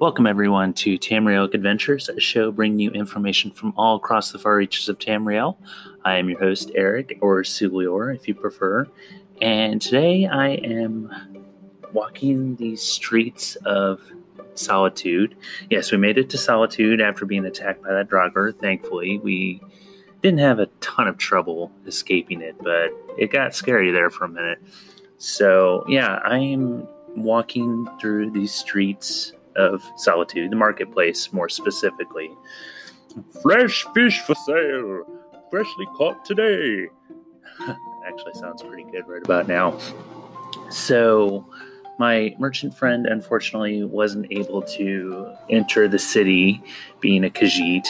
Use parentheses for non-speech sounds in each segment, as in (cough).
Welcome, everyone, to Tamriel Adventures, a show bringing you information from all across the far reaches of Tamriel. I am your host, Eric, or Suliore, if you prefer. And today I am walking the streets of Solitude. Yes, we made it to Solitude after being attacked by that Draugr. Thankfully, we didn't have a ton of trouble escaping it, but it got scary there for a minute. So, yeah, I am walking through these streets of Solitude, the marketplace more specifically. Fresh fish for sale, freshly caught today. (laughs) Actually, sounds pretty good right about now. So, my merchant friend unfortunately wasn't able to enter the city being a Khajiit.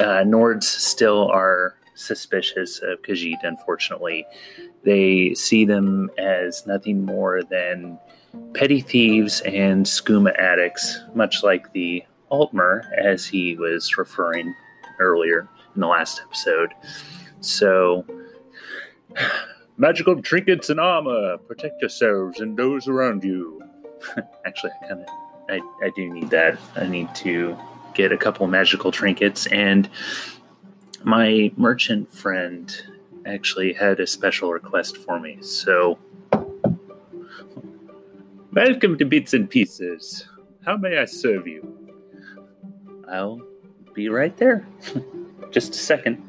Uh, Nords still are suspicious of Khajiit, unfortunately. They see them as nothing more than petty thieves and skooma addicts, much like the Altmer, as he was referring earlier in the last episode. So, (sighs) magical trinkets and armor protect yourselves and those around you. (laughs) Actually, I kind of, I, I do need that. I need to get a couple magical trinkets, and my merchant friend actually had a special request for me. So, Welcome to Bits and Pieces. How may I serve you? I'll be right there. (laughs) Just a second.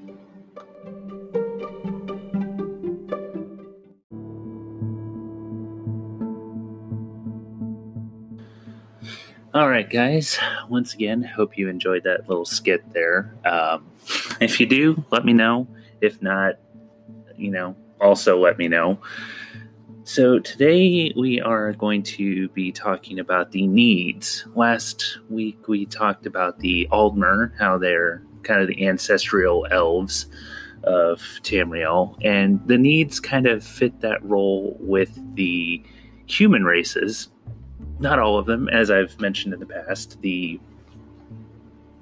All right, guys. Once again, hope you enjoyed that little skit there. Um, (laughs) if you do, let me know. If not, you know, also let me know. So, today we are going to be talking about the Nedes. Last week we talked about the Aldmer, how they're kind of the ancestral elves of Tamriel, and the Nedes kind of fit that role with the human races. Not all of them, as I've mentioned in the past. The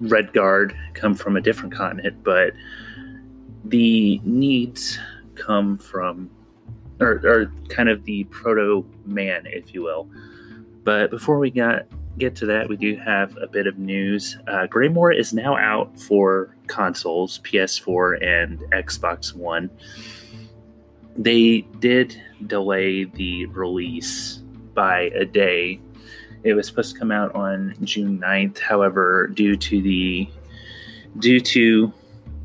Redguard come from a different continent, but the Nedes come from or, or kind of the proto man, if you will. But before we got get to that, we do have a bit of news. Uh, Greymoor is now out for consoles, PS4 and Xbox One. They did delay the release by a day. It was supposed to come out on June 9th. However, due to the due to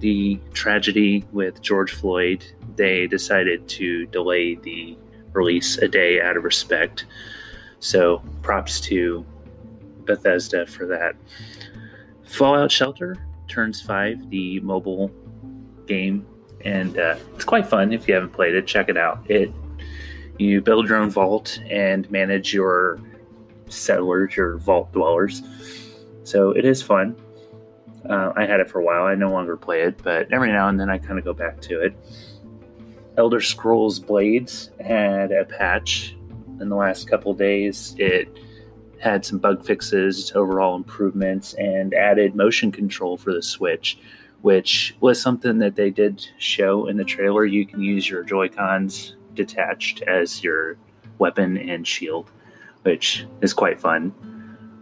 the tragedy with George Floyd, they decided to delay the release a day out of respect. So props to Bethesda for that. Fallout Shelter turns five, the mobile game, and uh, it's quite fun. If you haven't played it, check it out. It you build your own vault and manage your settlers, your vault dwellers. So it is fun. Uh, I had it for a while. I no longer play it, but every now and then I kind of go back to it. Elder Scrolls Blades had a patch in the last couple days. It had some bug fixes, overall improvements, and added motion control for the Switch, which was something that they did show in the trailer. You can use your Joy Cons detached as your weapon and shield, which is quite fun.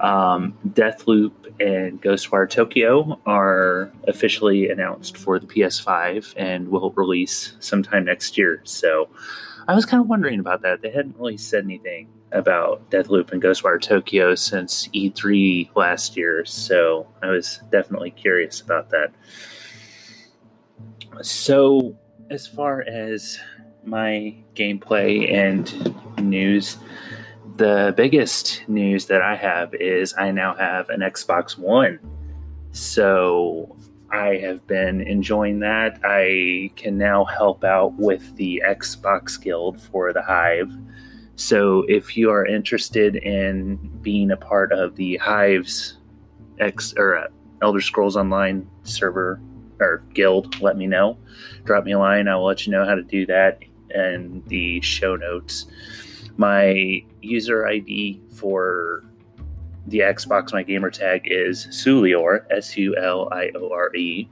Um, Deathloop and Ghostwire Tokyo are officially announced for the PS5 and will release sometime next year. So I was kind of wondering about that. They hadn't really said anything about Deathloop and Ghostwire Tokyo since E3 last year, so I was definitely curious about that. So, as far as my gameplay and news, the biggest news that I have is I now have an Xbox One. So I have been enjoying that. I can now help out with the Xbox Guild for the Hive. So if you are interested in being a part of the Hive's X or uh, Elder Scrolls Online server or guild, let me know. Drop me a line. I will let you know how to do that and the show notes my user ID for the Xbox, my gamer tag is Suliore, S U L I O R E.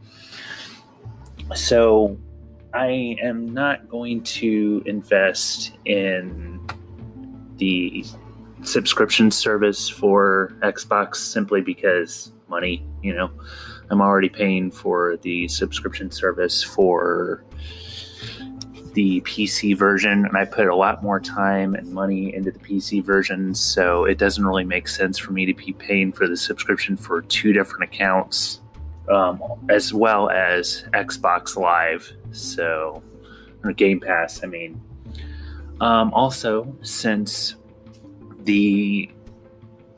So I am not going to invest in the subscription service for Xbox simply because money, you know. I'm already paying for the subscription service for the PC version, and I put a lot more time and money into the PC version, so it doesn't really make sense for me to be paying for the subscription for two different accounts, um, as well as Xbox Live. So, or Game Pass, I mean. Um, also, since the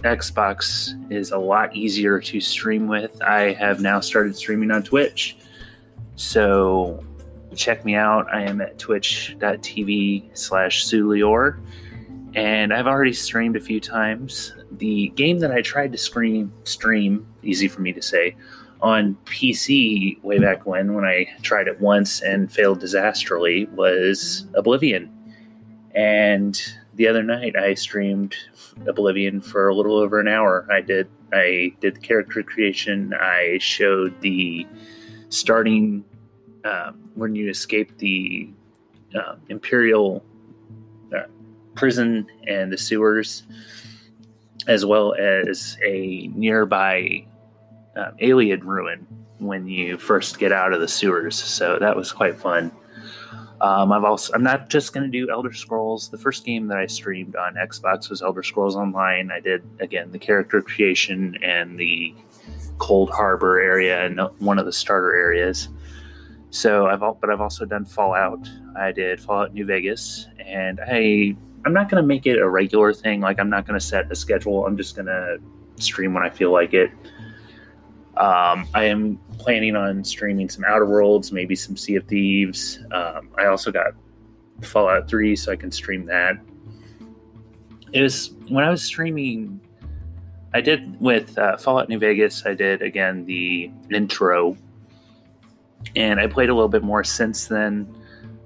Xbox is a lot easier to stream with. I have now started streaming on Twitch. So check me out. I am at twitch.tv slash Suliore. And I've already streamed a few times. The game that I tried to stream, stream, easy for me to say, on PC way back when, when I tried it once and failed disastrously, was Oblivion. And the other night I streamed Oblivion for a little over an hour. I did I did the character creation. I showed the starting um, when you escape the uh, Imperial uh, prison and the sewers, as well as a nearby um, Ayleid ruin when you first get out of the sewers. So that was quite fun. Um, I've also I'm not just going to do Elder Scrolls. The first game that I streamed on Xbox was Elder Scrolls Online. I did again the character creation and the Coldharbour area and one of the starter areas. So I've all, but I've also done Fallout. I did Fallout New Vegas, and I I'm not going to make it a regular thing. Like I'm not going to set a schedule. I'm just going to stream when I feel like it. Um, I am planning on streaming some Outer Worlds, maybe some Sea of Thieves. Um, I also got Fallout 3, so I can stream that. It was when I was streaming. I did with uh, Fallout New Vegas. I did again the intro, and I played a little bit more since then.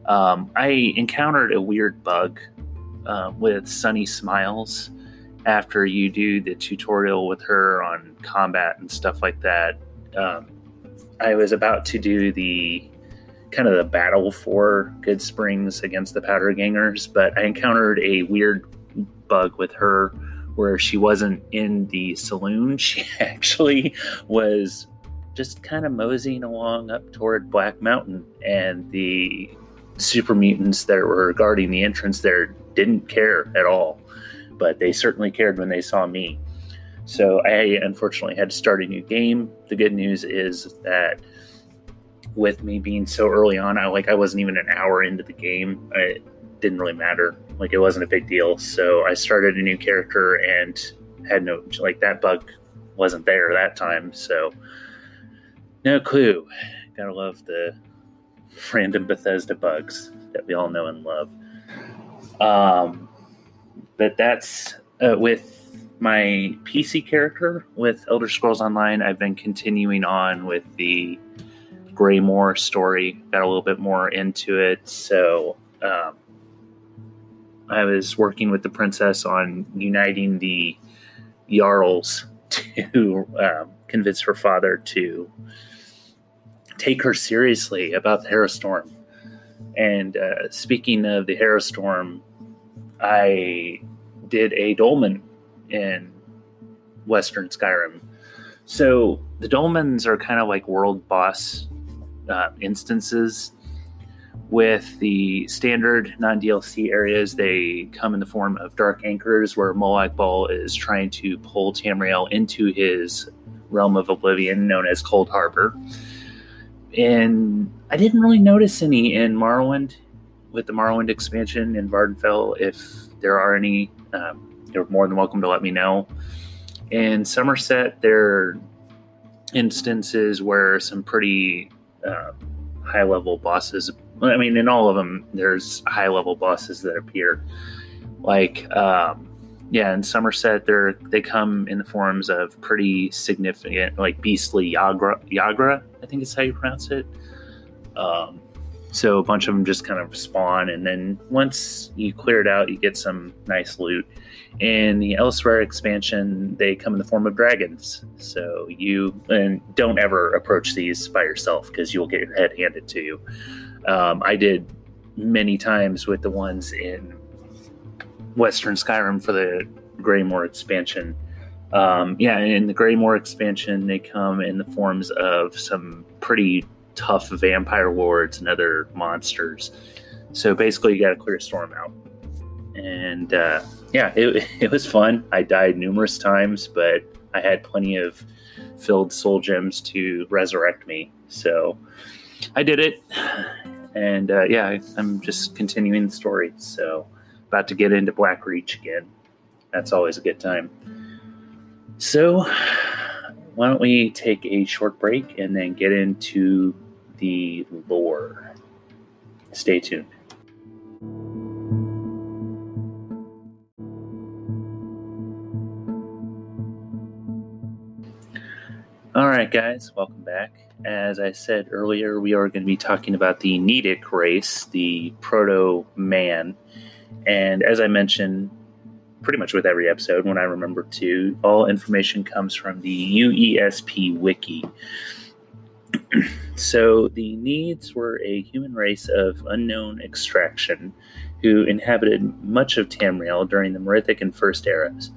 Um, I encountered a weird bug uh, with Sunny Smiles after you do the tutorial with her on combat and stuff like that. Um, I was about to do the kind of the battle for Goodsprings against the Powder Gangers, but I encountered a weird bug with her where she wasn't in the saloon. (laughs) She actually was just kind of moseying along up toward Black Mountain, and the super mutants that were guarding the entrance there didn't care at all, but they certainly cared when they saw me. So I unfortunately had to start a new game. The good news is that with me being so early on, I like I wasn't even an hour into the game. It didn't really matter. Like it wasn't a big deal. So I started a new character and had no like that bug wasn't there that time. So no clue. Gotta love the random Bethesda bugs that we all know and love. Um, but that's uh, with my PC character with Elder Scrolls Online. I've been continuing on with the Greymoor story, got a little bit more into it. So um, I was working with the princess on uniting the Jarls (laughs) to um, convince her father to take her seriously about the Harrowstorm. And uh, speaking of the Harrowstorm, I did a dolmen in Western Skyrim. So the dolmens are kind of like world boss uh, instances. With the standard non DLC areas, they come in the form of Dark Anchors, where Molag Bal is trying to pull Tamriel into his realm of oblivion known as Coldharbour. And I didn't really notice any in Morrowind with the Morrowind expansion in Vvardenfell. If there are any, um, you're more than welcome to let me know. In Somerset, there are instances where some pretty uh, high level bosses. I mean, in all of them, there's high level bosses that appear. Like, um, yeah, in Somerset, they're they come in the forms of pretty significant, like beastly Yaghra. Yaghra, I think is how you pronounce it. Um, so a bunch of them just kind of spawn, and then once you clear it out, you get some nice loot. In the Elsweyr expansion, they come in the form of dragons. So you and don't ever approach these by yourself because you'll get your head handed to you. Um, I did many times with the ones in Western Skyrim for the Greymoor expansion. Um, yeah, in the Greymoor expansion, they come in the forms of some pretty tough vampire lords and other monsters. So basically, you got to clear Storm out. And uh, yeah, it, (laughs) it was fun. I died numerous times, but I had plenty of filled soul gems to resurrect me. So I did it. (sighs) And uh, yeah, I'm just continuing the story. So about to get into Blackreach again. That's always a good time. So why don't we take a short break and then get into the lore? Stay tuned. All right, guys, welcome back. As I said earlier, we are going to be talking about the Nedic race, the proto man. And as I mentioned, pretty much with every episode, when I remember to, all information comes from the UESP wiki. (clears throat) so the Nedes were a human race of unknown extraction who inhabited much of Tamriel during the Merithic and First eras.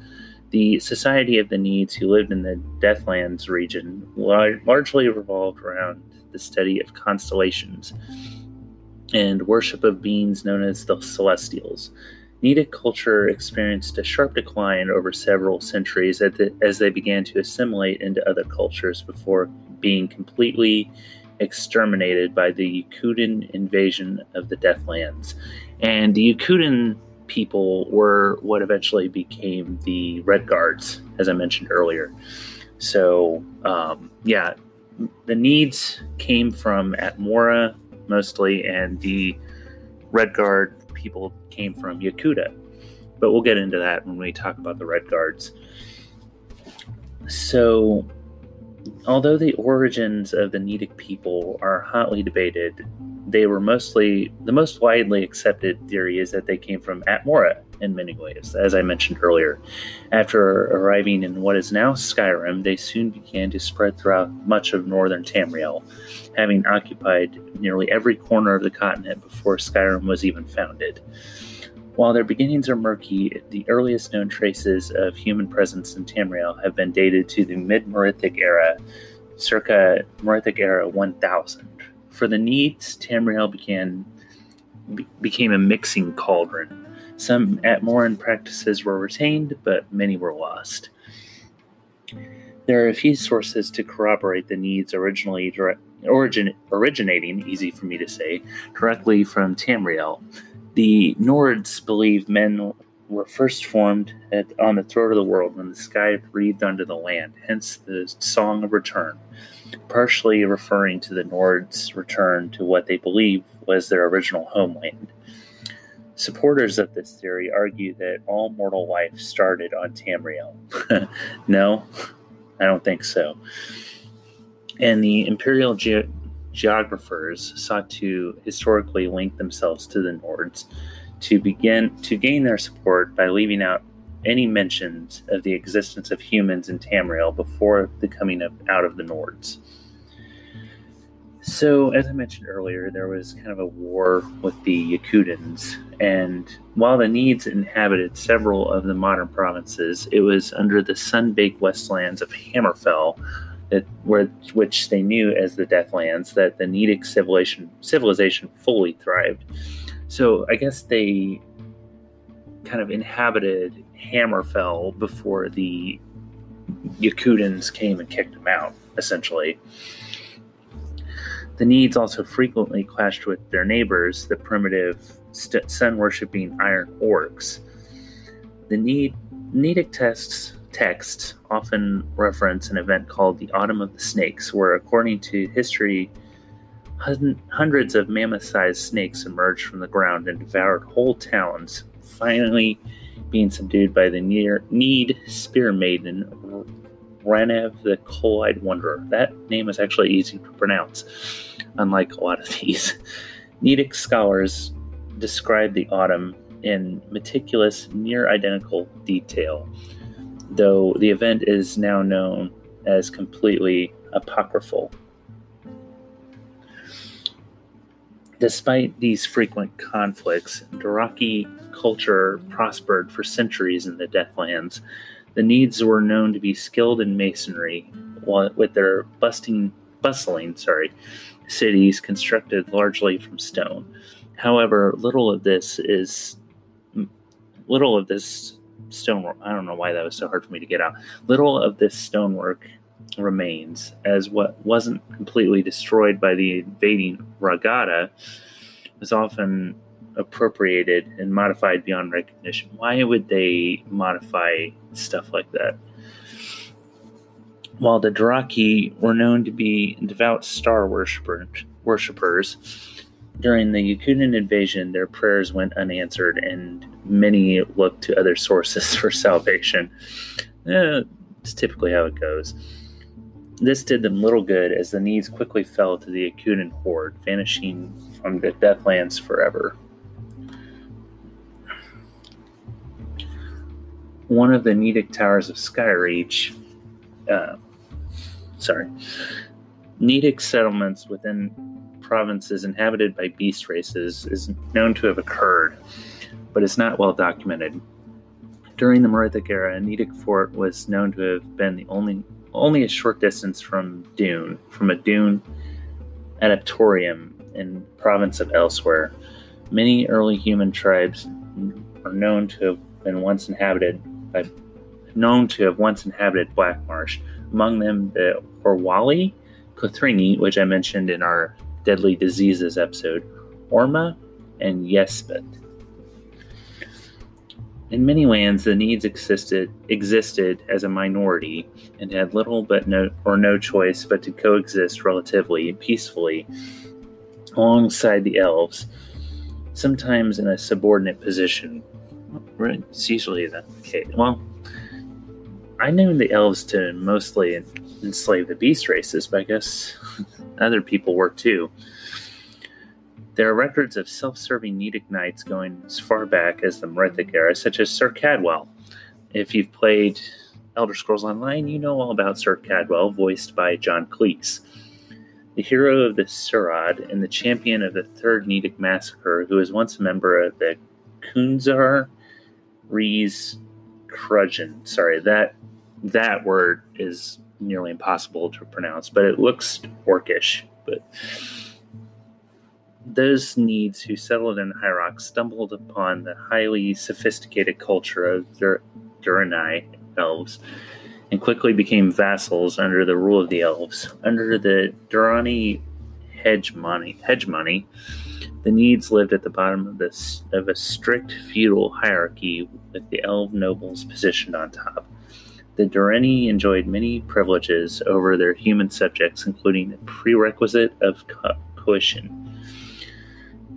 The Society of the Nedes, who lived in the Deathlands region, largely revolved around the study of constellations and worship of beings known as the Celestials. Nedic culture experienced a sharp decline over several centuries as they began to assimilate into other cultures before being completely exterminated by the Yokudan invasion of the Deathlands. And the Yokudan people were what eventually became the Red Guards, as I mentioned earlier. So, um, yeah, the Nedes came from Atmora mostly, and the Red Guard people came from Yokuda. But we'll get into that when we talk about the Red Guards. So, although the origins of the Nedic people are hotly debated, they were mostly the most widely accepted theory is that they came from Atmora in many ways, as I mentioned earlier. After arriving in what is now Skyrim, they soon began to spread throughout much of northern Tamriel, having occupied nearly every corner of the continent before Skyrim was even founded. While their beginnings are murky, the earliest known traces of human presence in Tamriel have been dated to the mid Merithic era, circa Merithic era 1000. For the Nedes, Tamriel began be, became a mixing cauldron. Some Atmoran practices were retained, but many were lost. There are a few sources to corroborate the Nedes originally origin, originating, easy for me to say, directly from Tamriel. The Nords believe men were first formed at, on the throat of the world when the sky breathed under the land, hence the Song of Return, partially referring to the Nords' return to what they believe was their original homeland. Supporters of this theory argue that all mortal life started on Tamriel. (laughs) no, I don't think so. And the imperial ge- geographers sought to historically link themselves to the Nords to begin to gain their support by leaving out any mentions of the existence of humans in Tamriel before the coming of, out of the Nords. So, as I mentioned earlier, there was kind of a war with the Yokudans, and while the Nedes inhabited several of the modern provinces, it was under the sun-baked westlands of Hammerfell that where which they knew as the Deathlands that the Nedic civilization civilization fully thrived. So I guess they kind of inhabited Hammerfell before the Yokudans came and kicked them out, essentially. The Nedes also frequently clashed with their neighbors, the primitive st- sun worshipping Iron Orcs. The Nede Nedic texts texts often reference an event called the Autumn of the Snakes, where, according to history, hundreds of mammoth sized snakes emerged from the ground and devoured whole towns, finally being subdued by the near Nede Spear Maiden Ranev the Coal Eyed Wanderer. That name is actually easy to pronounce, unlike a lot of (laughs) these. Nedic scholars describe the autumn in meticulous, near identical detail, though the event is now known as completely apocryphal. Despite these frequent conflicts, Dothraki culture prospered for centuries in the Deathlands. The Nedes were known to be skilled in masonry, with their busting, bustling, sorry, cities constructed largely from stone. However, little of this is little of this stonework. I don't know why that was so hard for me to get out. Little of this stonework remains, as what wasn't completely destroyed by the invading Ra Gada was often appropriated and modified beyond recognition. Why would they modify stuff like that? While the Dothraki were known to be devout star worshippers, during the Yokudan invasion, their prayers went unanswered, and many looked to other sources (laughs) for salvation. Eh, typically how it goes. This did them little good, as the Nedes quickly fell to the Yokudan horde, vanishing from the Deathlands forever. One of the Nedic towers of Skyreach, uh, sorry, Nedic settlements within provinces inhabited by beast races is known to have occurred, but is not well documented. During the Merithic era, a Nedic fort was known to have been the only only a short distance from Dune, from a Dune adaptorium in province of Elsweyr. Many early human tribes are known to have been once inhabited known to have once inhabited Black Marsh. Among them the Orwali, Kothringi, which I mentioned in our Deadly Diseases episode, Orma, and Yespet. In many lands, the Nedes existed existed as a minority and had little but no or no choice but to coexist relatively peacefully alongside the elves, sometimes in a subordinate position. It's usually the case. Well, I knew the elves to mostly enslave the beast races, but I guess (laughs) other people were too. There are records of self serving Nedic knights going as far back as the Merithic era, such as Sir Cadwell. If you've played Elder Scrolls Online, you know all about Sir Cadwell, voiced by John Cleese. The hero of the Surad and the champion of the Third Nedic Massacre, who was once a member of the Kunzar Rees Krudgen. Sorry, that that word is nearly impossible to pronounce, but it looks orcish. But those Nedes who settled in Rock stumbled upon the highly sophisticated culture of Dur- Direnni elves and quickly became vassals under the rule of the elves. Under the Direnni hegemony, hegemony the Nedes lived at the bottom of, this, of a strict feudal hierarchy with the elf nobles positioned on top. The Direnni enjoyed many privileges over their human subjects, including the prerequisite of co- coition.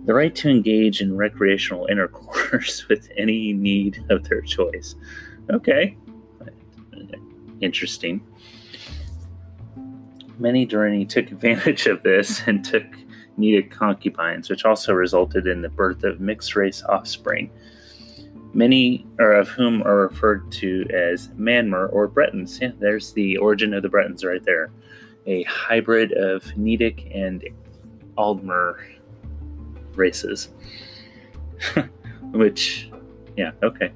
The right to engage in recreational intercourse (laughs) with any Nede of their choice. Okay. Interesting. Many Direnni took advantage of this and took Nedic concubines, which also resulted in the birth of mixed race offspring many are of whom are referred to as Manmer or Bretons. Yeah, there's the origin of the Bretons right there. A hybrid of Nedic and Aldmer races. (laughs) Which, yeah, okay.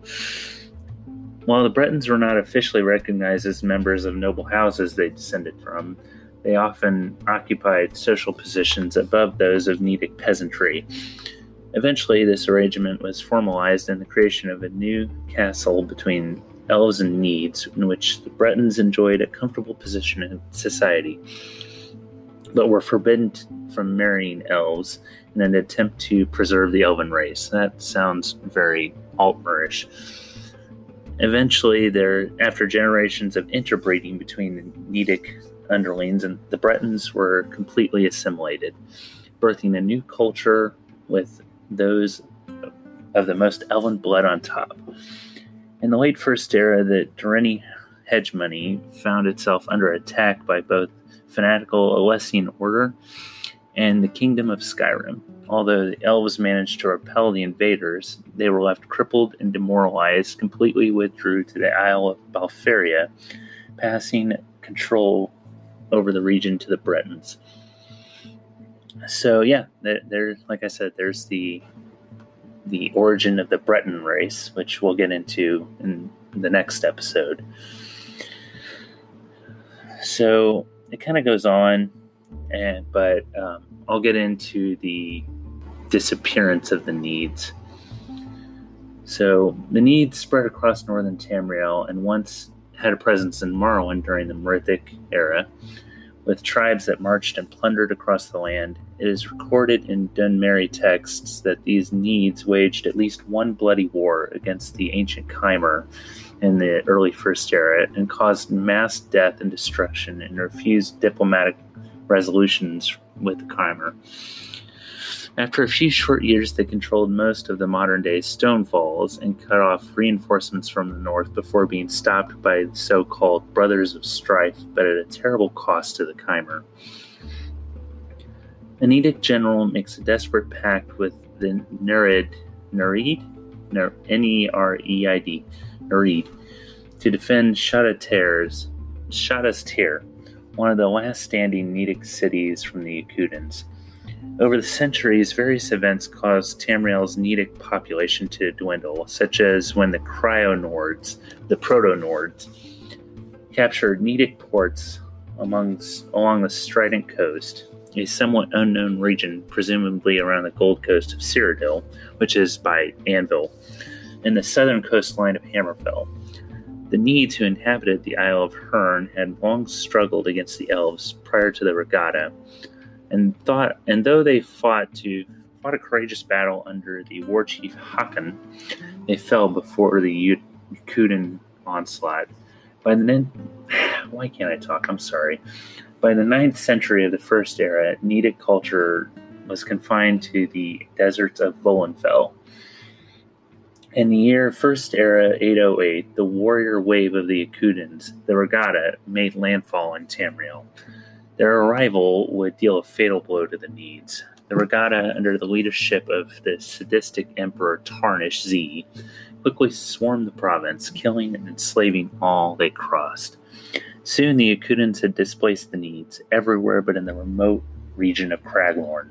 While the Bretons were not officially recognized as members of noble houses they descended from, they often occupied social positions above those of Nedic peasantry Eventually, this arrangement was formalized in the creation of a new castle between elves and Nedes, in which the Bretons enjoyed a comfortable position in society, but were forbidden from marrying elves in an attempt to preserve the elven race. That sounds very Altmerish. Eventually, there, after generations of interbreeding between the Nedic underlings, and the Bretons were completely assimilated, birthing a new culture with those of the most elven blood on top. In the late First Era, the Direnni hegemony found itself under attack by both fanatical Alessian order and the Kingdom of Skyrim. Although the elves managed to repel the invaders, they were left crippled and demoralized, completely withdrew to the Isle of Balfiera, passing control over the region to the Bretons so yeah, there, there, like I said, there's the the origin of the Breton race, which we'll get into in the next episode. So it kind of goes on, and but um, I'll get into the disappearance of the Nedes. So the Nedes spread across northern Tamriel and once had a presence in Morrowind during the Merithic era, with tribes that marched and plundered across the land. It is recorded in Dunmeri texts that these Nedes waged at least one bloody war against the ancient Chimer in the early First Era and caused mass death and destruction and refused diplomatic resolutions with the Chimer. After a few short years, they controlled most of the modern day Stonefalls and cut off reinforcements from the north before being stopped by the so called Brothers of Strife, but at a terrible cost to the Chimer. An edict general makes a desperate pact with the Nereid, Nereid? N E R E I D, Nereid, to defend Shadater's, Shadastir, one of the last standing Nedic cities from the Yokudans. Over the centuries, various events caused Tamriel's Nedic population to dwindle, such as when the Cryonords, the Proto-Nords, captured Nedic ports amongst, along the Strident Coast, a somewhat unknown region, presumably around the Gold Coast of Cyrodiil, which is by Anvil, and the southern coastline of Hammerfell. The Nedes who inhabited the Isle of Hern had long struggled against the elves prior to the Ra Gada, and thought and though they fought to fought a courageous battle under the war chief Hakon, they fell before the Yokudan onslaught. By the (sighs) why can't I talk? I'm sorry. By the ninth century of the First Era, Nedic culture was confined to the deserts of Volenfell. In the year First Era 808, the warrior wave of the Yokudans, the Ra Gada, made landfall in Tamriel. Their arrival would deal a fatal blow to the Nedes. The Ra Gada, under the leadership of the sadistic Emperor Tarnish Z, quickly swarmed the province, killing and enslaving all they crossed. Soon the Yokudans had displaced the Nedes everywhere but in the remote region of Craglorn.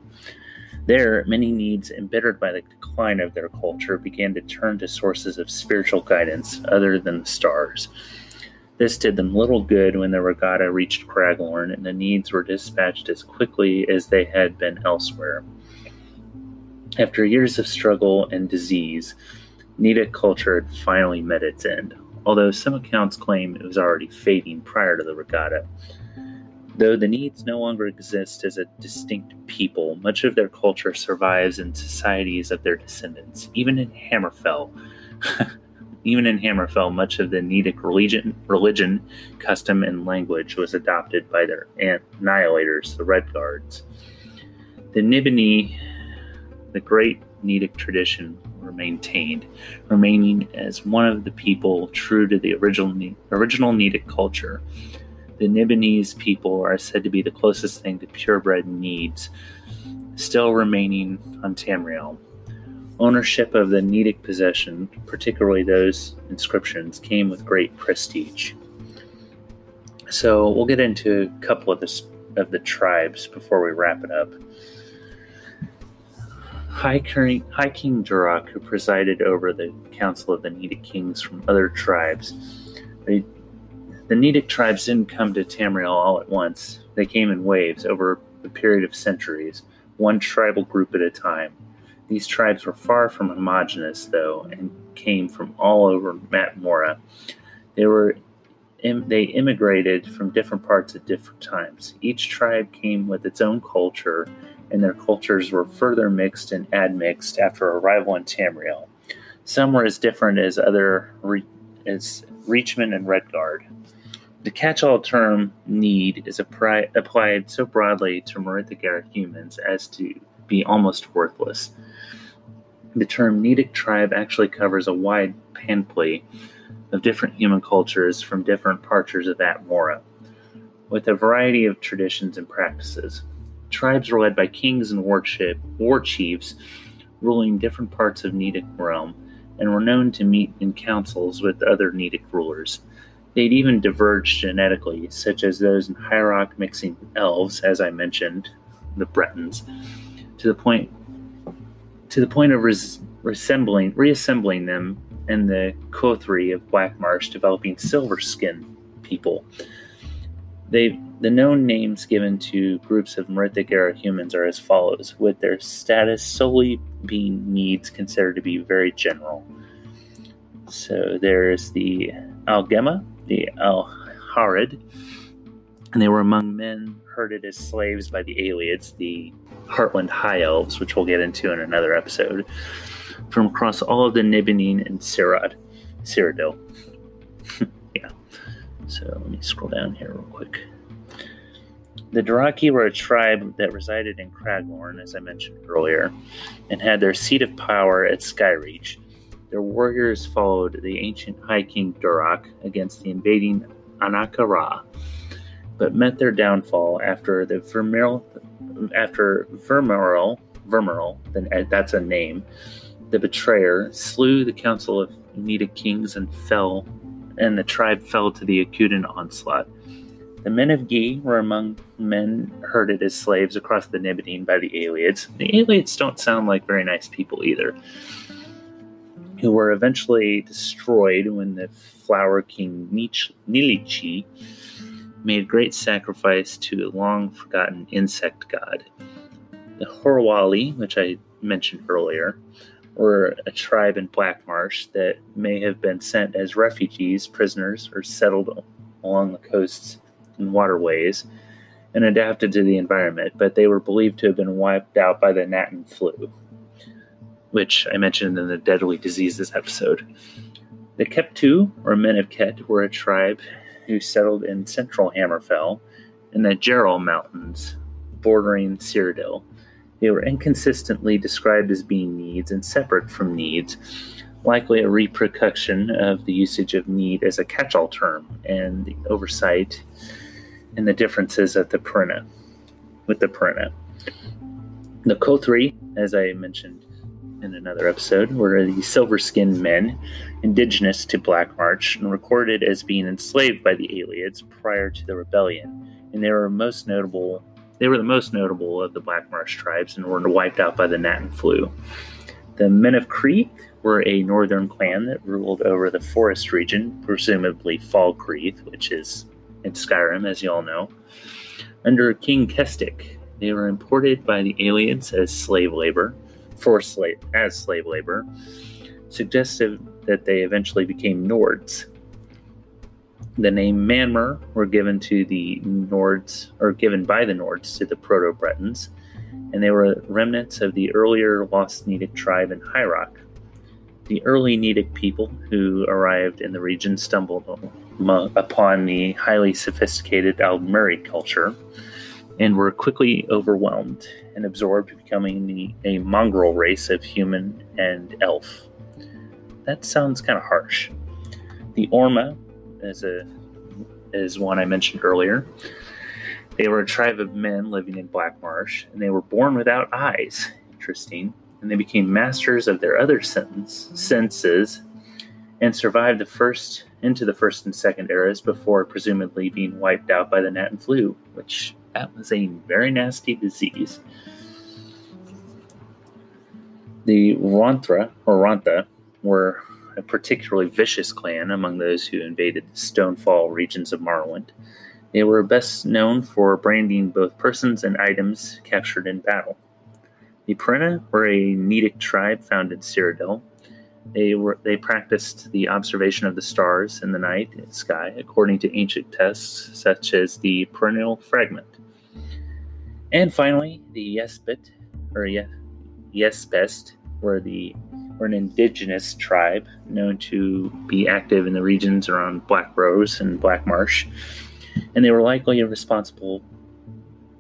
There, many Nedes, embittered by the decline of their culture, began to turn to sources of spiritual guidance other than the stars. This did them little good when the Ra Gada reached Craglorn, and the Nedes were dispatched as quickly as they had been elsewhere. After years of struggle and disease, Nedic culture had finally met its end, although some accounts claim it was already fading prior to the Ra Gada. Though the Nedes no longer exist as a distinct people, much of their culture survives in societies of their descendants, even in Hammerfell. (laughs) Even in Hammerfell, much of the Nedic religion, religion, custom, and language was adopted by their annihilators, the Red Guards. The Nibini, the great Nedic tradition, were maintained, remaining as one of the people true to the original, original Nedic culture. The Nibinese people are said to be the closest thing to purebred Nedes, still remaining on Tamriel. Ownership of the Nedic possession, particularly those inscriptions, came with great prestige. So we'll get into a couple of the, of the tribes before we wrap it up. High King, High King Durak, who presided over the Council of the Nedic Kings from other tribes, they, the Nedic tribes didn't come to Tamriel all at once. They came in waves over a period of centuries, one tribal group at a time. These tribes were far from homogenous, though, and came from all over Atmora. They were they immigrated from different parts at different times. Each tribe came with its own culture, and their cultures were further mixed and admixed after arrival in Tamriel. Some were as different as other as Reachman and Redguard. The catch-all term "Nede" is applied so broadly to Merithic humans as to be almost worthless. The term Nedic tribe actually covers a wide panoply of different human cultures from different parts of Atmora, with a variety of traditions and practices. Tribes were led by kings and war, war chiefs ruling different parts of Nedic realm and were known to meet in councils with other Nedic rulers. They'd even diverged genetically, such as those in High Rock mixing elves, as I mentioned, the Bretons, to the point to the point of res- reassembling, reassembling them in the Kothri of Black Marsh, developing silver skin people. They, the known names given to groups of Merithic era humans are as follows, with their status solely being Nedes considered to be very general. So there's the Algema, the Alharid, and they were among men herded as slaves by the Ayleids, the Heartland High Elves, which we'll get into in another episode, from across all of the Nibelline and Sirad, Cyrodiil. (laughs) yeah. So let me scroll down here real quick. The Duraki were a tribe that resided in Craglorn, as I mentioned earlier, and had their seat of power at Skyreach. Their warriors followed the ancient High King Durak against the invading Anakara, but met their downfall after the Vermeil, after Vermeil, Vermeil, then that's a name, the betrayer slew the council of Nedic kings and fell, and the tribe fell to the Akudan onslaught. The men of Gi were among men herded as slaves across the Nibelline by the Ayleids. The Ayleids don't sound like very nice people either, who were eventually destroyed when the Flower King Nilichi made great sacrifice to a long forgotten insect god. The Horwalli, which I mentioned earlier, were a tribe in Black Marsh that may have been sent as refugees, prisoners, or settled along the coasts and waterways and adapted to the environment, but they were believed to have been wiped out by the Knahaten flu, which I mentioned in the Deadly Diseases episode. The Keptu, or men of Ket, were a tribe who settled in central Hammerfell in the Jerall Mountains, bordering Cyrodiil. They were inconsistently described as being Nedes and separate from Nedes, likely a repercussion of the usage of Nede as a catch all term and the oversight and the differences at the Perina, with the Perina. The Kothri, as I mentioned in another episode, were the silver skinned men indigenous to Black Marsh and recorded as being enslaved by the Ayleids prior to the rebellion, and they were most notable. They were the most notable of the Black Marsh tribes and were wiped out by the Knahaten flu. The Men of Crete were a northern clan that ruled over the forest region, presumably Fall Falkreath, which is in Skyrim, as you all know. Under King Kestik, they were imported by the Ayleids as slave labor, for slave as slave labor, suggestive that they eventually became Nords. The name Manmer were given to the Nords, or given by the Nords to the Proto Bretons, and they were remnants of the earlier Lost Nedic tribe in High Rock. The early Nedic people who arrived in the region stumbled upon the highly sophisticated Aldmeri culture and were quickly overwhelmed and absorbed, becoming the, a mongrel race of human and elf that sounds kind of harsh. The Orma is a is one I mentioned earlier. They were a tribe of men living in Black Marsh, and they were born without eyes. Interesting. And they became masters of their other sense, senses and survived the first into the first and second eras before presumably being wiped out by the Knahaten flu, which that was a very nasty disease. The Ronthra or Rontha were a particularly vicious clan among those who invaded the Stonefall regions of Morrowind. They were best known for branding both persons and items captured in battle. The Perina were a Nedic tribe found in Cyrodiil. They were they practiced the observation of the stars in the night sky according to ancient texts such as the perennial fragment. And finally, the Yespet or Yespest were the were an indigenous tribe known to be active in the regions around Black Rose and Black Marsh, and they were likely responsible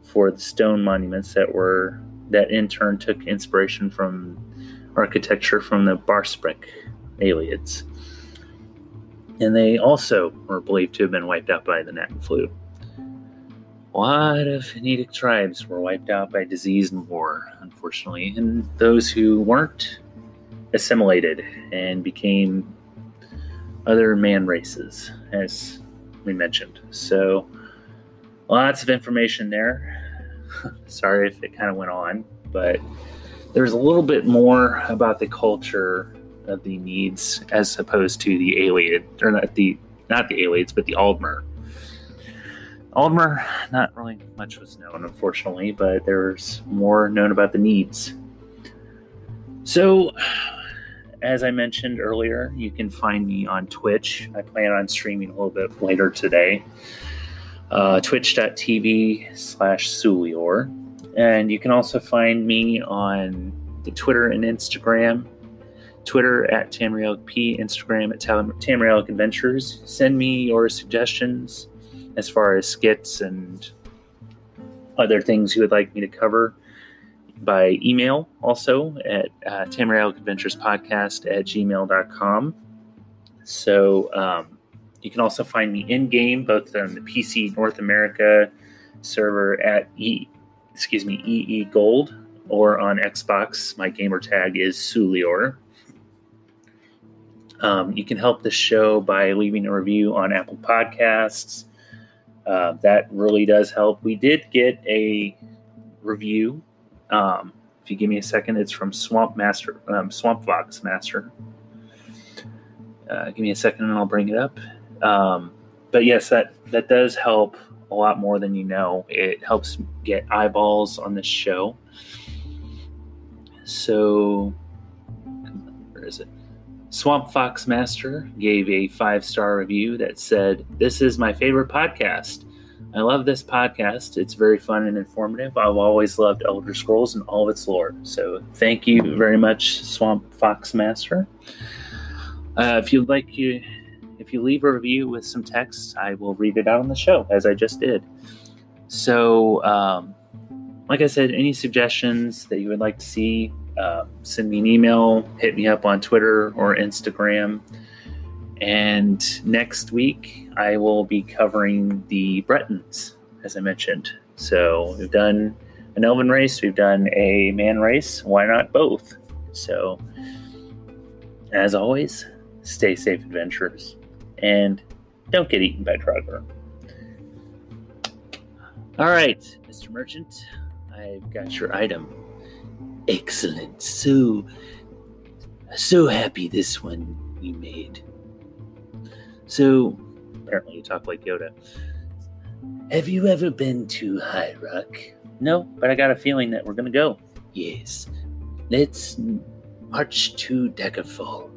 for the stone monuments that were that in turn took inspiration from architecture from the Barsaebic Ayleids. And they also were believed to have been wiped out by the Knahaten flu. A lot of Nedic tribes were wiped out by disease and war, unfortunately, and those who weren't assimilated and became other man races, as we mentioned. So, lots of information there. (laughs) Sorry if it kind of went on, but there's a little bit more about the culture of the Nedes as opposed to the Ayleid, or not the not the Ayleids, but the Aldmer. Aldmer, not really much was known, unfortunately, but there's more known about the Nedes. So, as I mentioned earlier, you can find me on Twitch. I plan on streaming a little bit later today. Uh, Twitch.tv slash Suliore. And you can also find me on the Twitter and Instagram. Twitter at Tamrielic P, Instagram at Tamrielic Adventures. Send me your suggestions as far as skits and other things you would like me to cover by email also at uh, Tamrielic Adventures Podcast at gmail.com. So um, you can also find me in game, both on the PC North America server at E, excuse me, EE Gold, or on Xbox. My gamer tag is Suliore. Um, you can help the show by leaving a review on Apple Podcasts. Uh, that really does help. We did get a review. Um, if you give me a second, it's from Swamp Master, um, Swamp Fox Master. Uh, give me a second, and I'll bring it up. Um, but yes, that that does help a lot more than you know. It helps get eyeballs on this show. So, where is it? Swamp Fox Master gave a five star review that said, This is my favorite podcast. I love this podcast. It's very fun and informative. I've always loved Elder Scrolls and all of its lore. So thank you very much, Swamp Fox Master. Uh, if you'd like you, if you leave a review with some text, I will read it out on the show as I just did. So, um, like I said, any suggestions that you would like to see, uh, send me an email, hit me up on Twitter or Instagram. And next week, I will be covering the Bretons, as I mentioned. So we've done an elven race, we've done a man race. Why not both? So, as always, stay safe, adventurers, and don't get eaten by Draugr. All right, Mr. Merchant, I've got your item. Excellent. So, so happy this one we made. So, apparently you talk like Yoda. Have you ever been to High Rock? No, but I got a feeling that we're going to go. Yes. Let's march to Daggerfall.